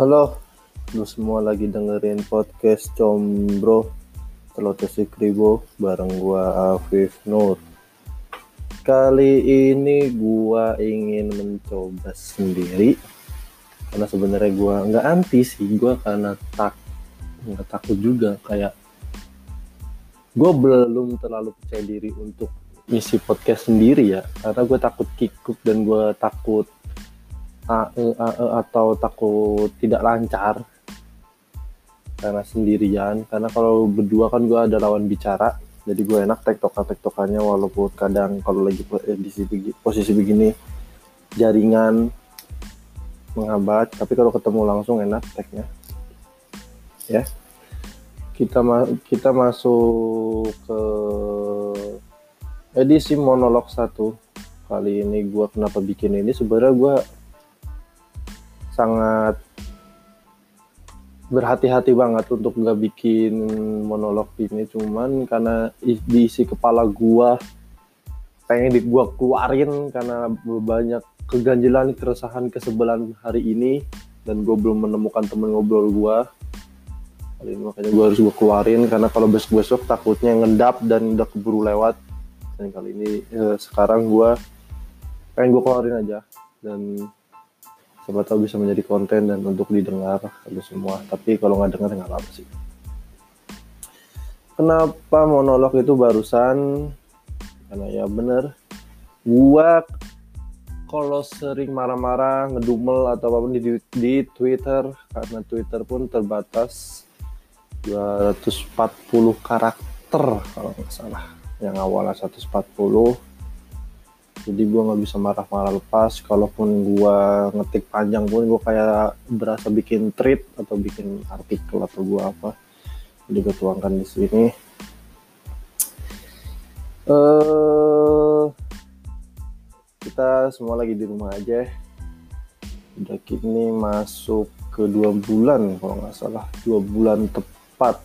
Halo, lu semua lagi dengerin podcast Combro Telotesi Kribo bareng gua Afif Nur. Kali ini gua ingin mencoba sendiri karena sebenarnya gua nggak anti sih, gua karena tak nggak takut juga kayak gue belum terlalu percaya diri untuk ngisi podcast sendiri ya karena gue takut kikuk dan gue takut atau takut tidak lancar karena sendirian. Karena kalau berdua kan gue ada lawan bicara jadi gue enak tektokan tektokannya walaupun kadang kalau lagi eh, di posisi begini jaringan menghambat tapi kalau ketemu langsung enak tagnya ya. Kita ma kita masuk ke edisi monolog satu. Kali ini gue kenapa bikin ini? Sebenarnya gue sangat berhati-hati banget untuk nggak bikin monolog ini. Cuman karena diisi kepala gua pengen di gua keluarin karena banyak keganjilan keresahan kesebelan hari ini. Dan gue belum menemukan temen ngobrol gua. Kali ini makanya gue harus gue keluarin karena kalau besok besok takutnya ngendap dan udah keburu lewat. Dan kali ini eh, sekarang gue pengen gue keluarin aja. Dan siapa tahu bisa menjadi konten dan untuk didengar oleh semua. Tapi kalau nggak dengar nggak apa-apa sih. Kenapa monolog itu barusan? Karena ya bener. Gua kalau sering marah-marah ngedumel atau apa pun di, di Twitter karena Twitter pun terbatas 240 karakter kalau nggak salah. Yang awalnya 140 jadi gue nggak bisa marah-marah lepas. Kalaupun gue ngetik panjang pun gue kayak berasa bikin tweet atau bikin artikel atau gue apa jadi gue tuangkan di sini. Uh, kita semua lagi di rumah aja. Udah kini masuk ke dua bulan kalau nggak salah. Dua bulan tepat.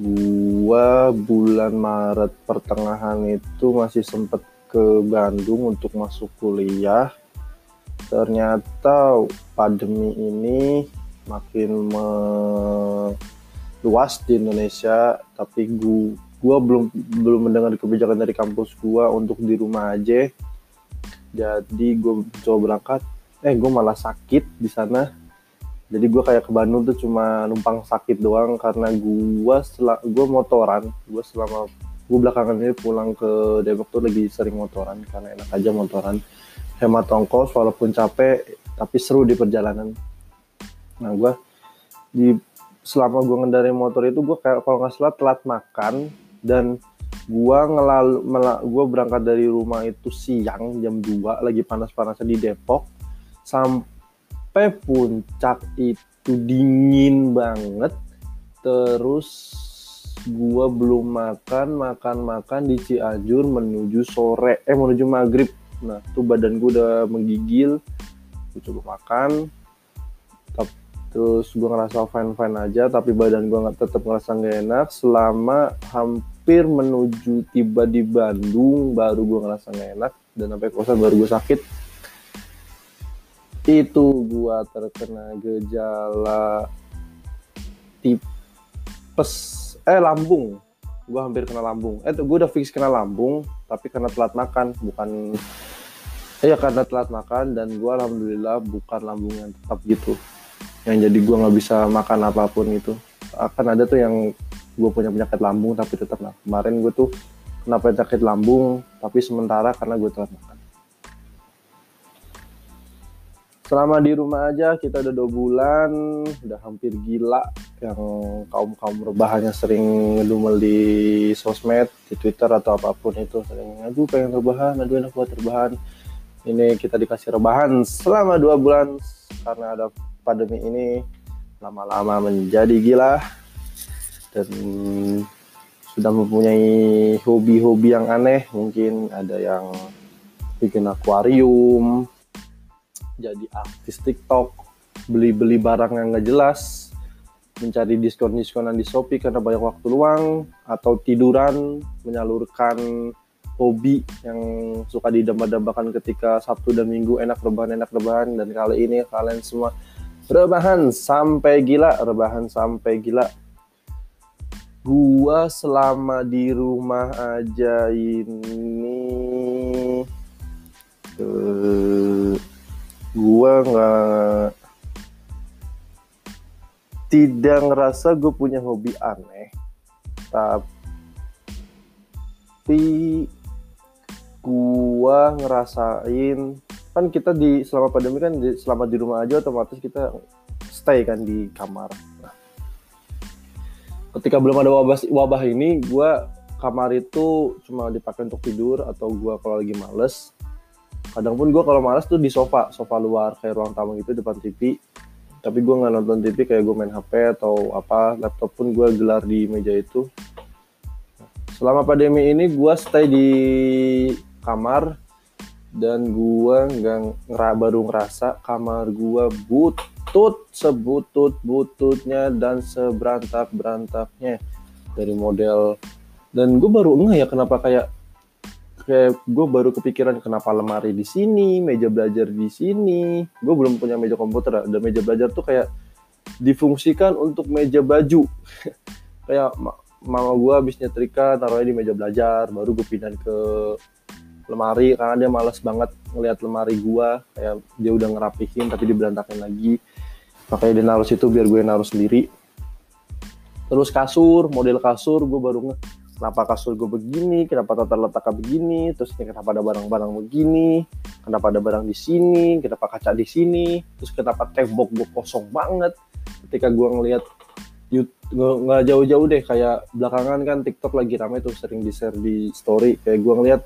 Gua bulan Maret pertengahan itu masih sempet ke Bandung untuk masuk kuliah. Ternyata pandemi ini makin meluas di Indonesia tapi gua, gua belum belum mendengar kebijakan dari kampus gua untuk di rumah aja. Jadi gue coba berangkat eh gue malah sakit di sana. Jadi gue kayak ke Bandung tuh cuma numpang sakit doang karena setelah gue motoran gue selama gue belakangan ini pulang ke Depok tuh lagi sering motoran karena enak aja motoran. Hemat ongkos walaupun capek tapi seru di perjalanan. Nah gue di selama gue ngendarin motor itu gue kayak kalau nggak salah telat makan dan gue ngelalu gue berangkat dari rumah itu siang jam 2 lagi panas-panasnya di Depok sampai puncak itu dingin banget terus gua belum makan makan makan di Cianjur menuju sore. Eh menuju maghrib. Nah tuh badan gua udah menggigil. Gua coba makan. Terus gua ngerasa fine fine aja tapi badan gua nggak tetap ngerasa nggak enak selama hampir menuju tiba di Bandung baru gua ngerasa nggak enak dan sampai kosan baru gua sakit. Itu gua terkena gejala tipes eh lambung. Gue hampir kena lambung. Eh gue udah fix kena lambung tapi karena telat makan bukan Iya karena telat makan dan gue alhamdulillah bukan lambung yang tetap gitu. Yang jadi gue nggak bisa makan apa pun itu akan ada tuh yang gue punya penyakit lambung tapi tetap nah kemarin gue tuh kena penyakit lambung tapi sementara karena gue telat makan. Selama di rumah aja kita udah dua bulan udah hampir gila yang kaum kaum rebahannya sering ngedumel di sosmed di twitter atau apa pun itu sering aduh pengen rebahan aduh enak buat rebahan. Ini kita dikasih rebahan selama dua bulan karena ada pandemi ini lama-lama menjadi gila dan sudah mempunyai hobi-hobi yang aneh. Mungkin ada yang bikin akuarium jadi artis TikTok, beli-beli barang yang nggak jelas, mencari diskon-diskonan di Shopee karena banyak waktu luang, atau tiduran, menyalurkan hobi yang suka didamba-dambakan ketika Sabtu dan Minggu enak rebahan enak rebahan. Dan kali ini kalian semua rebahan sampai gila rebahan sampai gila. Gua selama di rumah aja ini. Uh, gua nggak tidak ngerasa gue punya hobi aneh tapi gua ngerasain kan kita di selama pandemi kan di, selama di rumah aja otomatis kita stay kan di kamar. Nah, ketika belum ada wabah wabah ini, gue kamar itu cuma dipakai untuk tidur atau gue kalau lagi males. Kadang pun gue kalau males tuh di sofa, sofa luar kayak ruang tamu itu depan TV. Tapi gue nggak nonton TV kayak gue main HP atau apa, laptop pun gue gelar di meja itu. Selama pandemi ini gue stay di kamar dan gua nggak ngera baru ngerasa kamar gua butut sebutut bututnya dan seberantak berantaknya dari model dan gue baru ngeh ya kenapa kayak kayak gue baru kepikiran kenapa lemari di sini meja belajar di sini. Gue belum punya meja komputer. Ada meja belajar tuh kayak difungsikan untuk meja baju. Kayak mama gue habis nyetrika taruhnya di meja belajar. Baru gue pindah ke lemari karena dia males banget ngelihat lemari gua. Kayak dia udah ngerapihin tapi diberantakin lagi. Makanya dia naruh situ biar gue naruh sendiri. Terus kasur model kasur gue baru nge kenapa kasur gue begini kenapa tata letaknya begini terus ini kenapa ada barang-barang begini kenapa ada barang di sini kenapa kaca di sini terus kenapa tembok gue kosong banget ketika gue ngelihat nggak jauh-jauh deh kayak belakangan kan TikTok lagi ramai tuh sering di share di story kayak gue ngeliat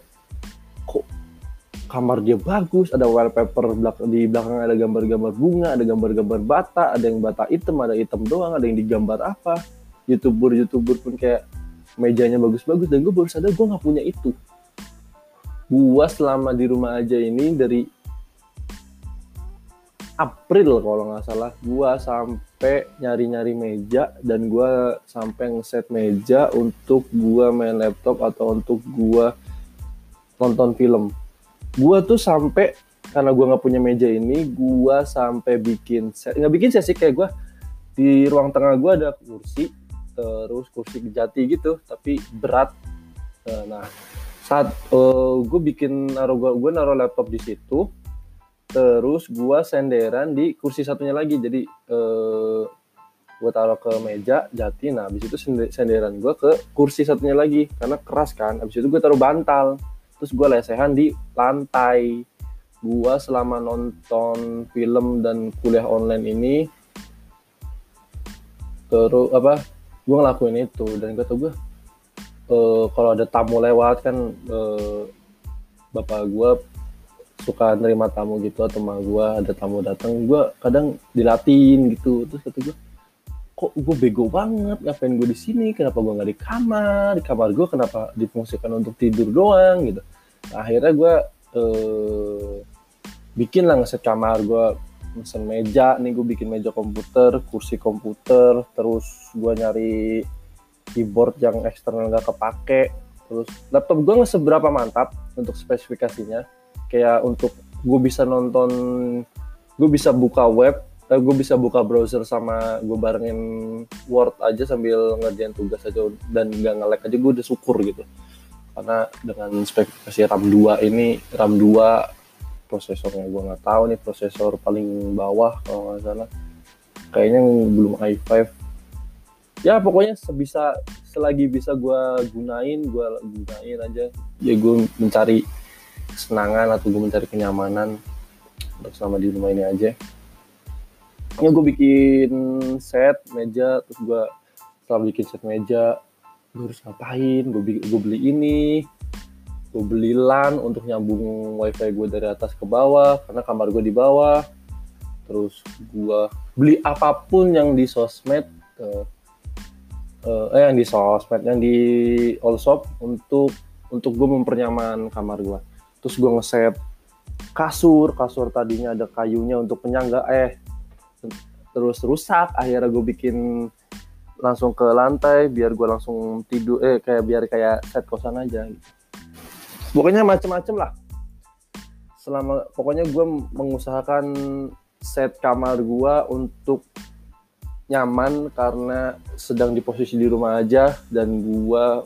kamar dia bagus, ada wallpaper di belakang ada gambar-gambar bunga, ada gambar-gambar bata, ada yang bata hitam, ada hitam doang, ada yang digambar apa. Youtuber-youtuber pun kayak mejanya bagus-bagus dan gue baru sadar gue nggak punya itu. Gua selama di rumah aja ini dari April kalau nggak salah, gua sampai nyari-nyari meja dan gua sampai ngeset meja untuk gua main laptop atau untuk gua nonton film gua tuh sampai karena gua nggak punya meja ini gua sampai bikin nggak bikin sesi kayak gua di ruang tengah gua ada kursi terus kursi jati gitu tapi berat. Eh, nah saat uh, eh, gue bikin naruh gua gue naruh laptop di situ terus gua senderan di kursi satunya lagi. Jadi uh, gue taruh ke meja jati. Nah habis itu senderan gue ke kursi satunya lagi karena keras kan. Habis itu gue taruh bantal terus gue lesehan di lantai. Gue selama nonton film dan kuliah online ini terus apa gue ngelakuin itu dan gue tau gue uh, kalau ada tamu lewat kan uh, bapak gue suka nerima tamu gitu atau mah gue ada tamu datang gue kadang dilatin gitu. Terus kata gue kok gue bego banget ngapain gue di sini? Kenapa gue nggak di kamar? Di kamar gue kenapa difungsikan untuk tidur doang? Gitu. Nah, akhirnya gue eh, bikin lah ngeset kamar gue mesen meja nih gue bikin meja komputer kursi komputer terus gue nyari keyboard yang eksternal gak kepake terus laptop gue nggak seberapa mantap untuk spesifikasinya. Kayak untuk gue bisa nonton gue bisa buka web eh, gue bisa buka browser sama gue barengin Word aja sambil ngerjain tugas aja dan nggak ngelek aja gue udah syukur gitu. Karena dengan spesifikasi RAM 2 ini RAM 2 prosesornya gue nggak tahu nih prosesor paling bawah kalau nggak salah. Kayaknya belum i5 ya pokoknya sebisa selagi bisa gue gunain gue gunain aja. Ya gue mencari kesenangan atau gue mencari kenyamanan untuk selama di rumah ini aja. Ya gue bikin set meja terus gue setelah bikin set meja gue harus ngapain? Gue, gue beli ini gue beli LAN untuk nyambung wifi gue dari atas ke bawah karena kamar gue di bawah. Terus gue beli apa pun yang di sosmed uh, uh, eh yang di sosmed yang di Allshop untuk untuk gue mempernyaman kamar gue terus gue ngeset kasur kasur tadinya ada kayunya untuk penyangga eh terus rusak. Akhirnya gue bikin langsung ke lantai biar gue langsung tidur eh kayak biar kayak set kosan aja gitu. Pokoknya macem-macem lah selama pokoknya gue mengusahakan set kamar gua untuk nyaman karena sedang di posisi di rumah aja dan gua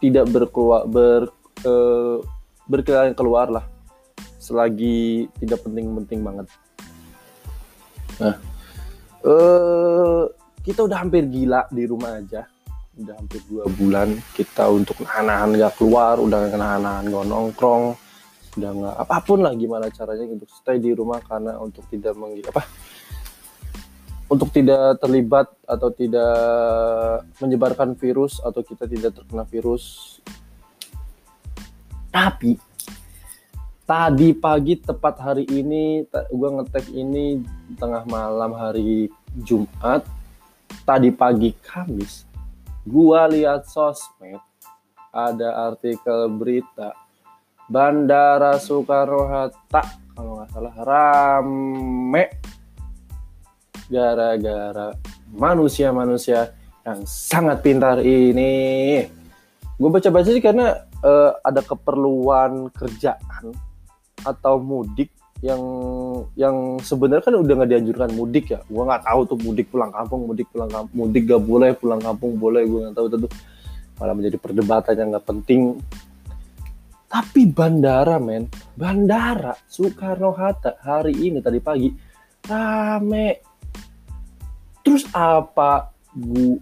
tidak berkeluar ber eh, berkeliaran keluar lah selagi tidak penting-penting banget. Nah, eh kita udah hampir gila di rumah aja. Udah hampir dua bulan kita untuk nahan-nahan gak keluar, udah nahan-nahan gak nongkrong, udah nggak apa pun lah gimana caranya untuk stay di rumah karena untuk tidak meng apa? Untuk tidak terlibat atau tidak menyebarkan virus atau kita tidak terkena virus. Tapi tadi pagi tepat hari ini gue ngetek ini tengah malam hari Jumat. Tadi pagi Kamis gue lihat sosmed ada artikel berita Bandara Soekarno Hatta kalau nggak salah rame gara-gara manusia-manusia yang sangat pintar ini. Gue baca-baca sih karena uh, ada keperluan kerjaan atau mudik yang yang sebenarnya kan udah nggak dianjurkan mudik ya. Gue nggak tahu tuh mudik pulang kampung, mudik pulang kampung, mudik gak boleh, pulang kampung boleh. Gue nggak tahu tentu malah menjadi perdebatan yang nggak penting tapi bandara men, bandara Soekarno Hatta hari ini tadi pagi rame. Terus apa gua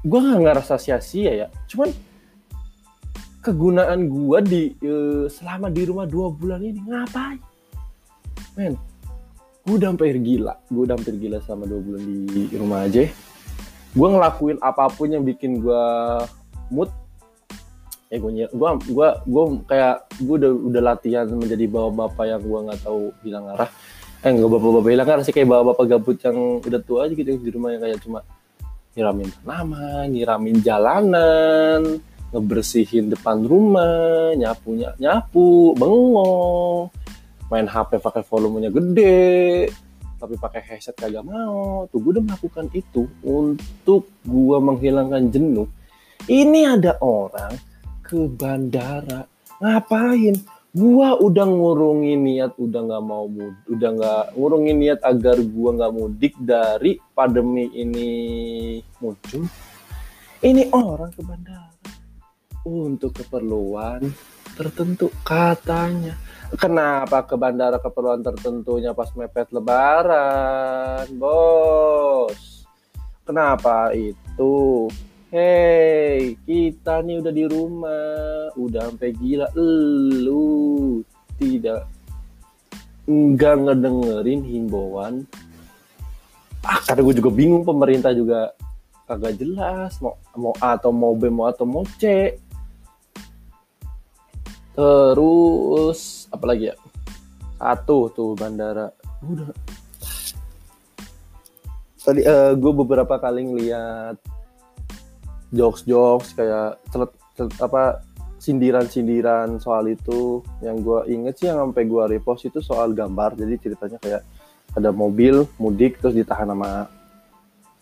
gua nggak ngerasa sia-sia ya. Cuman kegunaan gua di uh, selama di rumah dua bulan ini ngapain? Men, gue udah hampir gila. Gue udah hampir gila selama dua bulan di rumah aja. Gue ngelakuin apa pun yang bikin gue mood eh gue gue gue gue kayak gue udah udah latihan menjadi bapak-bapak yang gue nggak tahu bilang arah eh nggak bapak-bapak bilang arah sih kayak bapak-bapak gabut yang udah tua aja gitu di rumah yang kayak cuma nyiramin tanaman nyiramin jalanan ngebersihin depan rumah nyapu nyapu bengong. Main HP pakai volumenya gede tapi pakai headset kagak mau. Tuh gue udah melakukan itu untuk gue menghilangkan jenuh. Ini ada orang ke bandara. Ngapain? Gua udah ngurungin niat udah nggak mau mudik udah nggak ngurungin niat agar gua nggak mudik dari pandemi ini muncul. Ini orang ke bandara untuk keperluan tertentu katanya kenapa ke bandara keperluan tertentunya pas mepet lebaran bos kenapa itu Hey, kita nih udah di rumah, udah sampai gila. Lu tidak enggak ngedengerin himbauan. Ah, karena gue juga bingung pemerintah juga kagak jelas mau mau A atau mau B mau atau mau C. Terus apa lagi ya? Satu tuh bandara. Udah. Tadi uh, gue beberapa kali ngeliat jokes-jokes kayak celet, celet, apa sindiran-sindiran soal itu yang gue inget sih yang sampai gue repost itu soal gambar jadi ceritanya kayak ada mobil mudik terus ditahan sama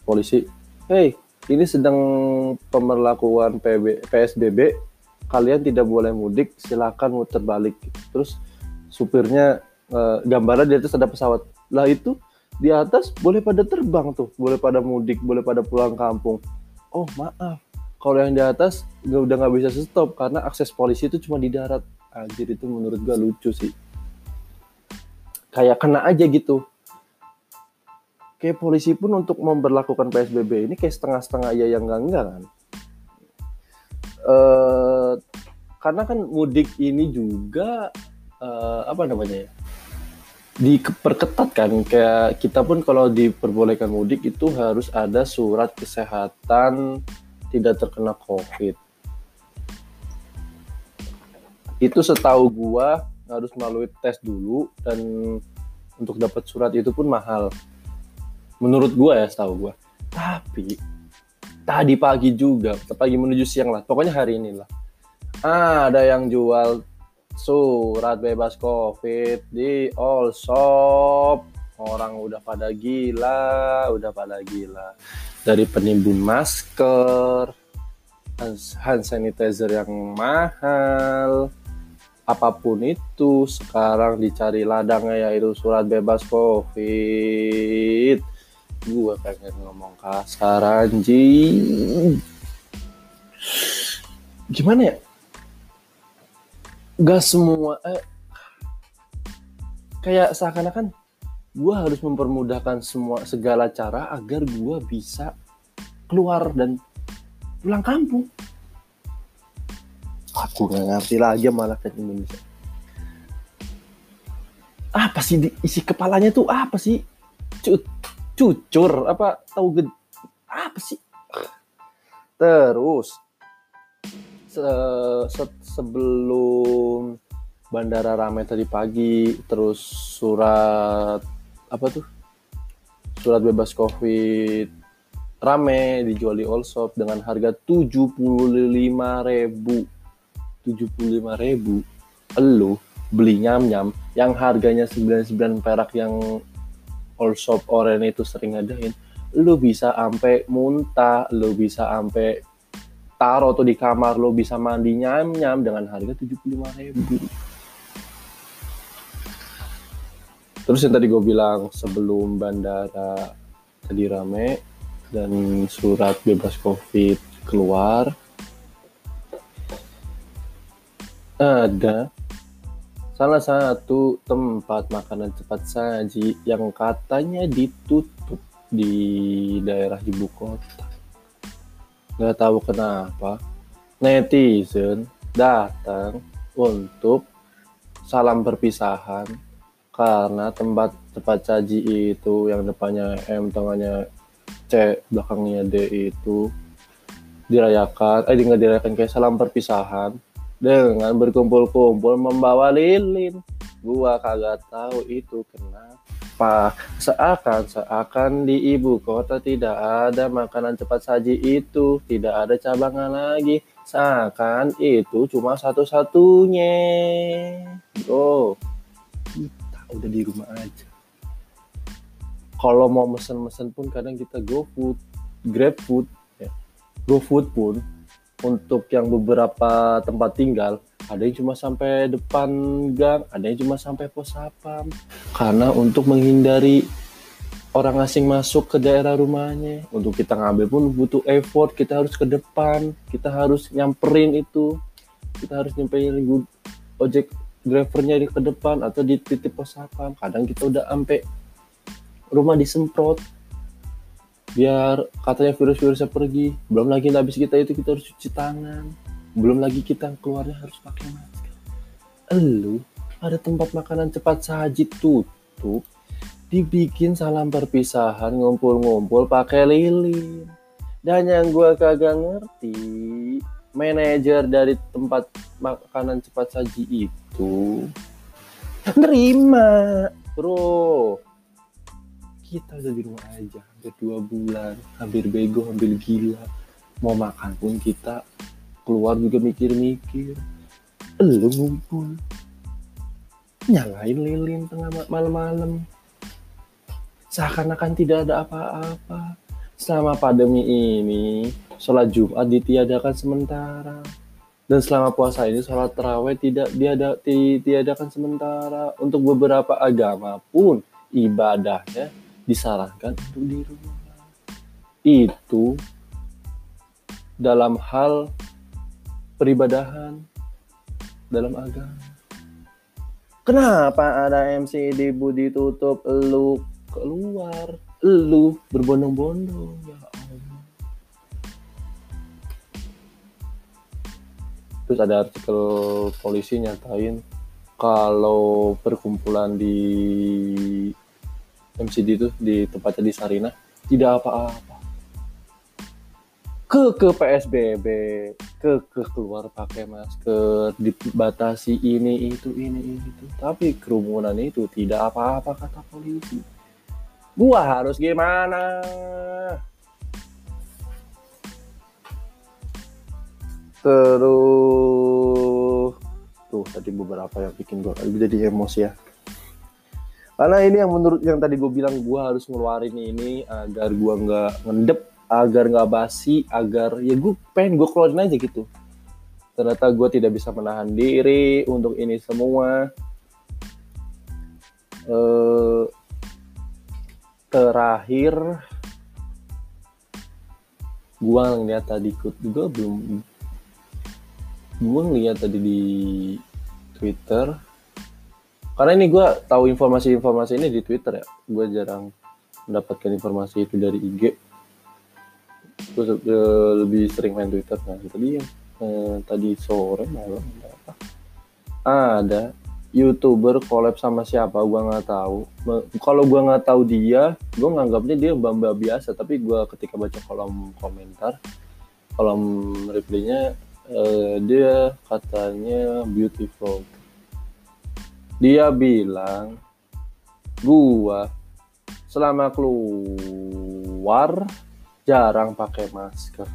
polisi hey ini sedang pemberlakuan PSBB kalian tidak boleh mudik silakan muter balik. Terus supirnya eh, gambarnya di atas ada pesawat. Lah itu di atas boleh pada terbang tuh. Boleh pada mudik boleh pada pulang kampung. Oh maaf. Kalau yang di atas gak, udah nggak bisa stop karena akses polisi itu cuma di darat. Anjir itu menurut gue lucu sih. Kayak kena aja gitu. Kayak polisi pun untuk memperlakukan PSBB ini kayak setengah-setengah ya yang enggak enggak kan uh, karena kan mudik ini juga uh, apa namanya ya diperketat kan kayak kita pun kalau diperbolehkan mudik itu harus ada surat kesehatan tidak terkena covid. Itu setahu gua harus melalui tes dulu dan untuk dapat surat itu pun mahal. Menurut gua ya setahu gua. Tapi tadi pagi juga pagi menuju siang lah. Pokoknya hari ini lah. Ah, ada yang jual surat bebas covid di all shop. Orang udah pada gila udah pada gila. Dari penimbun masker hand sanitizer yang mahal. Apa pun itu sekarang dicari ladangnya yaitu surat bebas covid gue pengen ngomong kasar anjing. Gimana ya? Gak semua eh, kayak seakan-akan gue harus mempermudahkan semua segala cara agar gue bisa keluar dan pulang kampung. Aku nggak ngerti lagi malah kan Indonesia. Apa sih di, isi kepalanya tuh apa sih? Cut, cucur apa tahu ged apa sih? Terus se, se, sebelum bandara ramai tadi pagi terus surat apa tuh? Surat bebas covid rame dijual di all shop dengan harga 75.000 75.000 elu beli nyam-nyam yang harganya 99 perak yang all shop oren itu sering ngadain. Lu bisa sampai muntah lu bisa sampai taruh tuh di kamar lu bisa mandi nyam-nyam dengan harga 75.000 terus yang tadi gue bilang sebelum bandara tadi rame dan surat bebas covid keluar ada salah satu tempat makanan cepat saji yang katanya ditutup di daerah ibu kota. Nggak tahu kenapa netizen datang untuk salam perpisahan karena tempat tempat saji itu yang depannya M tengahnya C belakangnya D itu dirayakan eh nggak dirayakan kayak salam perpisahan dengan berkumpul-kumpul membawa lilin. Gua kagak tahu itu kenapa. Seakan seakan di ibu kota tidak ada makanan cepat saji itu. Tidak ada cabangan lagi. Seakan itu cuma satu-satunya. Oh udah di rumah aja. Kalau mau mesen-mesen pun kadang kita go food grab food ya. go food pun untuk yang beberapa tempat tinggal ada yang cuma sampai depan gang ada yang cuma sampai pos sapam karena untuk menghindari orang asing masuk ke daerah rumahnya untuk kita ngambil pun butuh effort kita harus ke depan kita harus nyamperin itu. Kita harus nyamperin ojek drivernya di ke depan atau di titik pos satpam kadang kita udah sampai rumah disemprot biar katanya virus-virusnya pergi. Belum lagi habis kita itu kita harus cuci tangan. Belum lagi kita keluarnya harus pakai masker. Elu ada tempat makanan cepat saji tutup. Dibikin salam perpisahan ngumpul-ngumpul pakai lilin. Dan yang gue kagak ngerti manajer dari tempat makanan cepat saji itu itu nerima bro kita udah di rumah aja hampir dua bulan hampir bego hampir gila. Mau makan pun kita keluar juga mikir-mikir. Lu ngumpul. Nyalain lilin tengah malam-malam. Seakan-akan tidak ada apa-apa. Selama pandemi ini sholat Jumat ditiadakan sementara. Dan selama puasa ini sholat terawih tidak diada, tiadakan sementara. Untuk beberapa agama pun ibadahnya disarankan untuk di rumah. Itu dalam hal peribadahan dalam agama. Kenapa ada MCD Budi tutup? Lu keluar. Lu berbondong-bondong ya terus ada artikel polisi nyatain kalau perkumpulan di MCD itu di tempatnya di Sarina. Tidak apa-apa. Ke ke PSBB ke ke keluar pakai masker dibatasi ini itu ini itu. Tapi kerumunan itu tidak apa-apa kata polisi. Gua harus gimana? Terus tuh tadi beberapa yang bikin gue jadi emosi ya karena ini yang menurut yang tadi gue bilang gue harus ngeluarin ini agar gue nggak ngendep agar nggak basi agar ya gue pengen gue keluarin aja gitu. Ternyata gue tidak bisa menahan diri untuk ini semua. Eh, terakhir gue ngeliat tadi juga belum gue ngeliat tadi di Twitter karena ini gue tahu informasi-informasi ini di Twitter ya. Gue jarang mendapatkan informasi itu dari IG gue lebih sering main Twitter. Nah tadi yang eh, tadi sore malam ada apa? Ada youtuber collab sama siapa gue nggak tahu. Kalau gue nggak tahu dia gue nganggapnya dia bamba biasa. Tapi gue ketika baca kolom komentar kolom replaynya eh, dia katanya beautiful dia bilang gua selama keluar jarang pakai masker.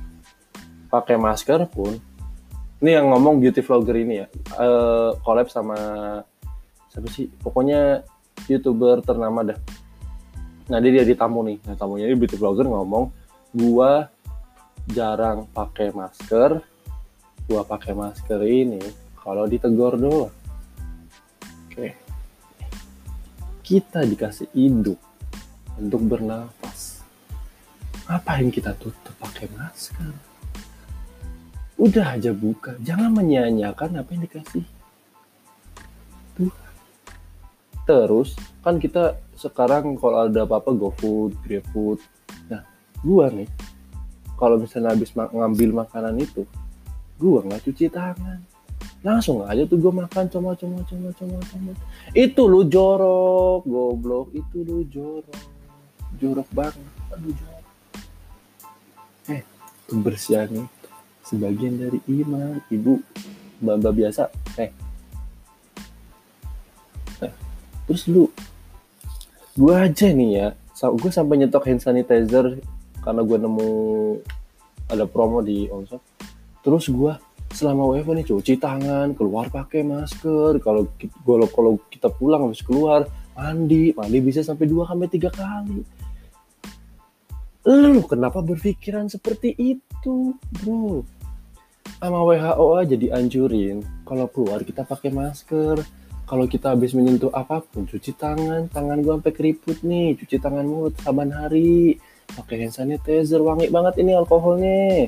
Pakai masker pun ini yang ngomong beauty vlogger ini ya uh, collab sama siapa sih? Pokoknya youtuber ternama dah. Nah dia di tamu nih. Nah tamunya ini beauty vlogger ngomong gua jarang pakai masker. Gua pakai masker ini kalau ditegur doang Oke. Kita dikasih induk untuk bernafas. Apa yang kita tutup pakai masker? Udah aja buka, jangan menyanyiakan apa yang dikasih. Tuh. Terus kan kita sekarang kalau ada apa-apa GoFood, GrabFood. Nah, gua nih kalau misalnya habis ngambil makanan itu, gua nggak cuci tangan langsung aja tuh gue makan cuma cuma cuma cuma cuma itu lu jorok goblok. Itu lu jorok. Jorok banget. Aduh jorok. Eh kebersihan itu sebagian dari iman. Ibu mbak biasa eh. eh terus lu gue aja nih ya. Gue sampai nyetok hand sanitizer karena gue nemu ada promo di onshop terus gue selama WFH nih cuci tangan, keluar pakai masker. Kalau kalau kalau kita pulang harus keluar mandi, mandi bisa sampai 2 sampai tiga kali. Lu kenapa berpikiran seperti itu, bro? Sama WHO aja dianjurin kalau keluar kita pakai masker. Kalau kita habis menyentuh apa pun, cuci tangan, tangan gua sampai keriput nih, cuci tangan mulut saban hari, pakai hand sanitizer, wangi banget ini alkoholnya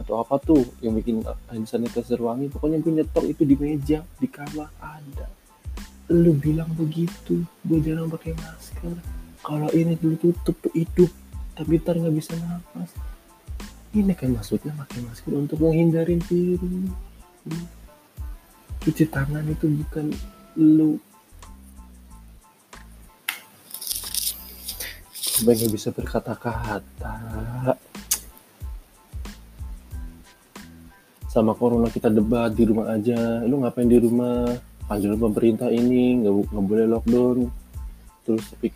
atau apa tuh yang bikin hand sanitizer wangi? Pokoknya gue nyetok itu di meja di kamar ada. Lu bilang begitu gue jarang pakai masker. Kalau ini dulu tutup hidup tapi ntar nggak bisa nafas ini kan maksudnya pakai masker untuk menghindarin virus cuci tangan itu bukan lu. Nggak bisa berkata-kata sama corona kita debat di rumah aja. Lu ngapain di rumah? Anjuran pemerintah ini nggak nggak boleh lockdown. Terus tapi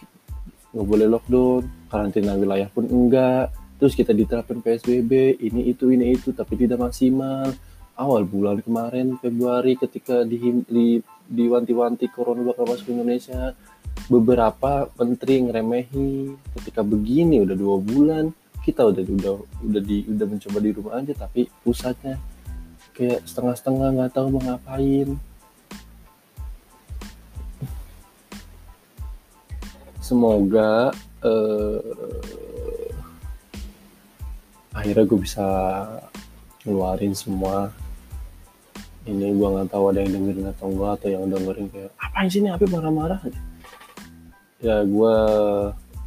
nggak boleh lockdown. Karantina wilayah pun enggak. Terus kita diterapkan psbb ini itu ini itu tapi tidak maksimal. Awal bulan kemarin Februari ketika di, di diwanti-wanti corona bakal masuk Indonesia beberapa menteri ngeremehi. Ketika begini udah dua bulan kita udah udah udah di udah mencoba di rumah aja tapi pusatnya kayak setengah-setengah nggak tahu mau ngapain. Semoga uh, akhirnya gue bisa ngeluarin semua. Ini gue nggak tahu ada yang dengerin atau enggak atau yang dengerin kayak apa sih ini? Apa marah-marah. Ya gue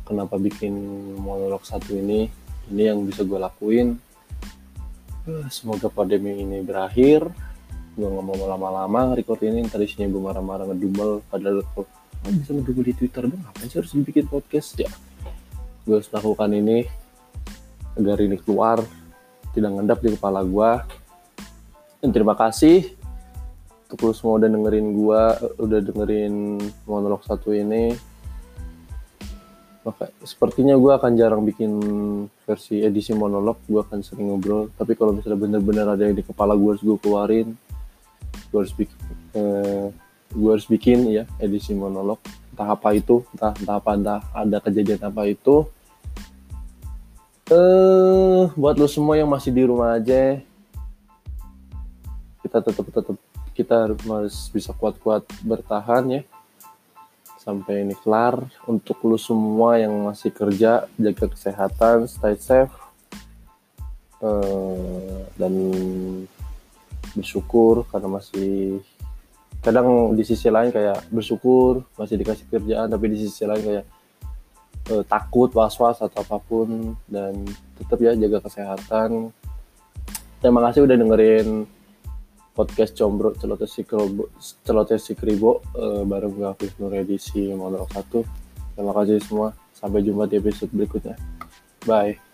kenapa bikin monolog satu ini? Ini yang bisa gue lakuin semoga pandemi ini berakhir. Gue nggak mau lama-lama record ini. Tadi sini gue marah-marah ngedumel. Padahal kok oh, bisa ngedumel di twitter dong ngapain sih harus bikin podcast? Ya. Gue harus lakukan ini agar ini keluar tidak ngendap di kepala gue dan terima kasih untuk lu semua udah dengerin gue udah dengerin monolog satu ini. Maka sepertinya gue akan jarang bikin versi edisi monolog gue akan sering ngobrol. Tapi kalau misalnya bener-bener ada yang di kepala gue harus gue keluarin. Gue harus bikin eh, gue harus bikin ya edisi monolog. Entah apa itu entah entah apa entah ada kejadian apa itu. Eh buat lo semua yang masih di rumah aja kita tetap tetap kita harus bisa kuat-kuat bertahan ya sampai ini kelar. Untuk lu semua yang masih kerja jaga kesehatan stay safe uh, dan bersyukur karena masih kadang di sisi lain kayak bersyukur masih dikasih kerjaan tapi di sisi lain kayak uh, takut was-was atau apa pun dan tetap ya jaga kesehatan. Terima kasih udah dengerin podcast Combro Celoteh Sikribo, Celoteh Sikribo uh, bareng gue Hafiz Nur edisi monolog 1 terima kasih semua. Sampai jumpa di episode berikutnya. Bye